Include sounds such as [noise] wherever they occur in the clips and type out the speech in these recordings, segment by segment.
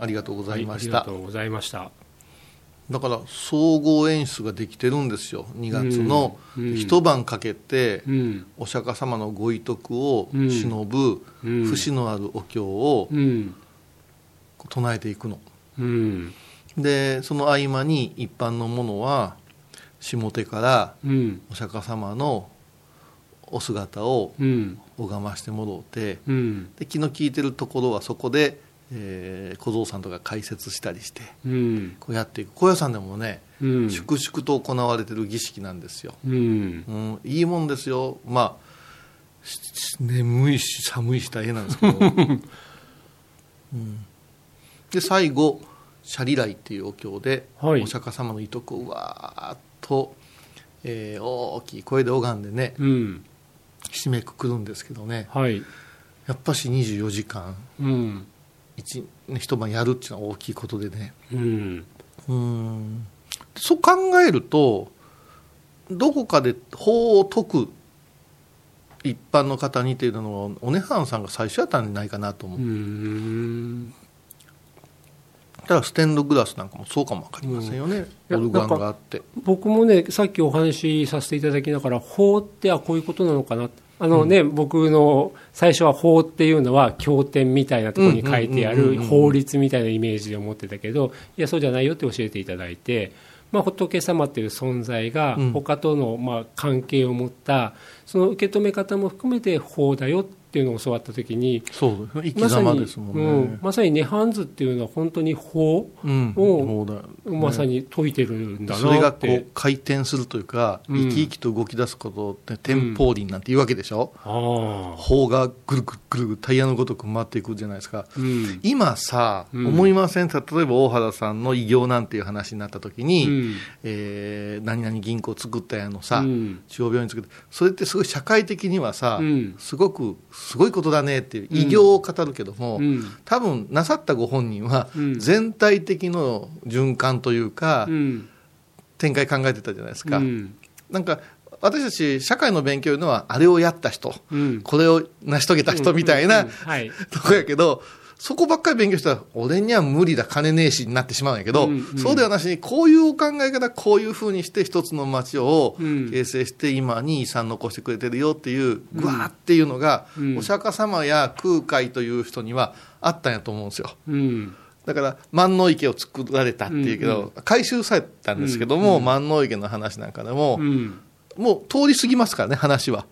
ありがとうございました、はいありがとうございました。だから総合演出ができてるんですよ。2月の一晩かけてうん。お釈迦様のご遺徳をうん忍ぶうん。節のあるお経をうん。唱えていくの。うん。でその合間に一般の者は下手からうん。お釈迦様のお姿をうん。拝ましてもろうてうん。で気の利いてるところはそこで、えー小僧さんとか解説したりしてうん。こうやっていく。高野山でもね、うん。粛々と行われてる儀式なんですよ、うん。うん、いいもんですよ。まあ眠いし寒いし大変なんですけど、[laughs] うん、で最後「シャリライ」っていうお経で、はい。お釈迦様の遺徳をわーっと、えー大きい声で拝んでねうん。締めくくるんですけどね。はい。やっぱし24時間。うん一ね一晩やるっていうのは大きいことでね。うん。うん。そう考えるとどこかで法を解く一般の方にっていうのはおねはんさんが最初やったんじゃないかなと思う、うん。だステンドグラスなんかもそうかも分かりませんよね、うん。オルガンがあって。僕もねさっきお話しさせていただきながら法ってあこういうことなのかなあのね、僕の最初は法っていうのは経典みたいなところに書いてあるうんうんうんうん。法律みたいなイメージで思ってたけどいやそうじゃないよって教えていただいて、まあ、仏様っていう存在がうん。他とのまあ関係を持ったその受け止め方も含めて法だよっていうのを教わった時にそうですね。生きまさに様ですもんね、うん、まさに涅槃図っていうのは本当に法うんをそうだ。まさに解いてるんだそれがこなって、う回転するというか、うん。生き生きと動き出すことって天保輪なんて言うわけでしょ、ああ。法がぐるぐるぐるぐるタイヤのごとく回っていくじゃないですかうん今さ、うん思いません例えば大原さんの偉業なんていう話になった時に、うんえー何々銀行作ったやのさ、うん中央病院作ってそれってすごい社会的にはさ、うんすごくすごいことだねっていう偉業を語るけども、うん。多分なさったご本人はうん。全体的の循環というか、うん。展開考えてたじゃないですか、うん。なんか私たち社会の勉強いうのはあれをやった人うん。これを成し遂げた人みたいな、とこやけど、そこばっかり勉強したら、俺には無理だ、金ねえしになってしまうんやけど、うんうん。そうではなしに、こういうお考え方、こういうふうにして一つの町をうん。形成して、今に遺産残してくれてるよっていう、ぐわーっていうのが、うん。お釈迦様や空海という人にはあったんやと思うんですよ。うん。だから万能池を作られたっていうけど、うんう回収されたんですけども、万能池の話なんかでも、うん。もう通り過ぎますからね、話は。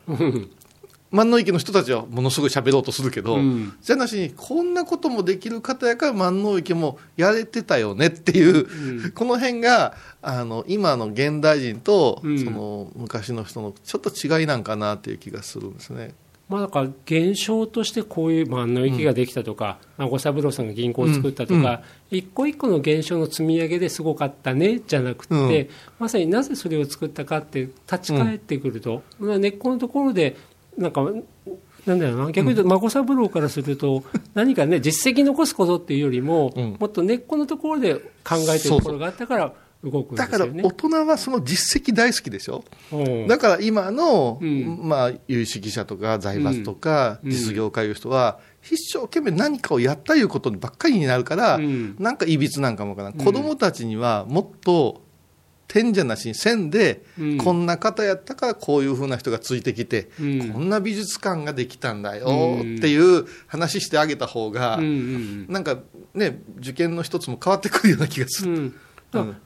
うん万能池の人たちはものすごい喋ろうとするけど、うん。じゃなしにこんなこともできる方やから万能池もやれてたよねっていう、うん。この辺があの今の現代人と、うん。その昔の人のちょっと違いなんかなっていう気がするんですね。まあ、だから現象としてこういう万能駅ができたとか、まあ、五三郎さんが銀行を作ったとか、一個一個の現象の積み上げですごかったねじゃなくて、うん。まさになぜそれを作ったかって立ち返ってくると、まあ根っこのところでなんかなんだろうな。逆に言うと孫三郎からすると何かね実績残すことっていうよりも、うん。もっと根っこのところで考えてるところがあったから動くんでだから。大人はその実績大好きでしょ、うん。だから今の、うん。まあ、有識者とか財閥とかうん。実業家いう人は、一生懸命何かをやったいうことばっかりになるから、うん。なんかいびつなんかもわからん、うん。子供たちにはもっと点じゃなしに線で、うん。こんな方やったからこういうふうな人がついてきて、うん。こんな美術館ができたんだようん。っていう話してあげた方が、うんうんなんかね受験の一つも変わってくるような気がする。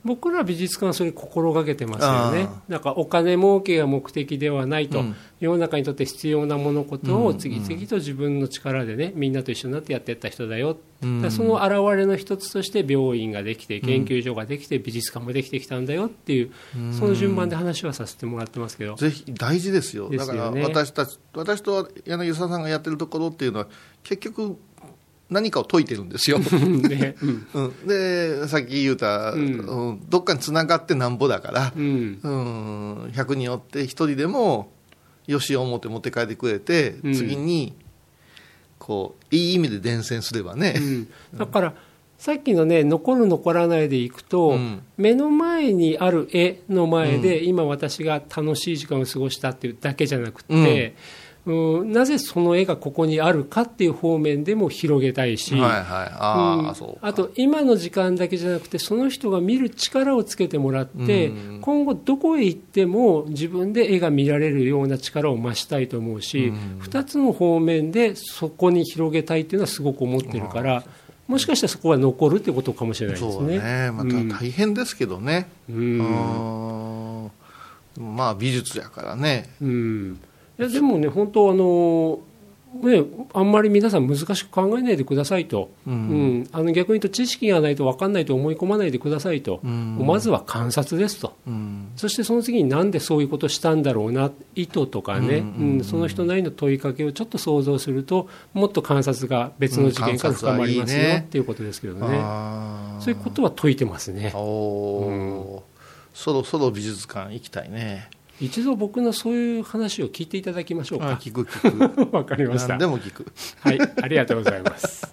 僕ら美術館はそれ心がけてますよね。あ、だからお金儲けが目的ではないと、うん。世の中にとって必要な物事うん。を次々と自分の力でね、みんなと一緒になってやっていった人だよ、うん。だその表れの一つとして病院ができて、研究所ができて、美術館もできてきたんだよっていう、その順番で話はさせてもらってますけど。ぜひ大事ですよ、ですよね。だから私たち私と柳沢さんがやってるところっていうのは、結局、何かを解いてるんですよ。ね [laughs] うん。[laughs] うん、で、さっき言うた、うん。うん。どっかにつながってなんぼだから、うん。うん、100人おって1人でも、よし思って持って帰ってくれて、うん。次に、こう、いい意味で伝染すればね。うん。だからさっきのね残る残らないでいくと、うん。目の前にある絵の前で、今私が楽しい時間を過ごしたっていうだけじゃなくて、うん、なぜその絵がここにあるかっていう方面でも広げたいし、はいはい。あと今の時間だけじゃなくてその人が見る力をつけてもらって、うん今後どこへ行っても自分で絵が見られるような力を増したいと思うし、うん2つの方面でそこに広げたいっていうのはすごく思ってるから、もしかしたらそこは残るってことかもしれないですそうね。ね。また大変ですけどね、ううんん、まあ美術やからね。うん、いやでもね、本当あの、ね、あんまり皆さん難しく考えないでくださいと、ううん。んあの逆に言うと知識がないと分かんないと思い込まないでくださいと、うん。まずは観察ですと。うん。そしてその次になんでそういうことしたんだろうな意図とかね、うんその人なりの問いかけをちょっと想像するともっと観察が別の事件から深まりますよねっていうことですけどね。そういうことは解いてますね。そろそろ美術館行きたいね一度僕のそういう話を聞いていただきましょうか。あ聞く聞く。[laughs] わかりました。何でも聞く。はいありがとうございます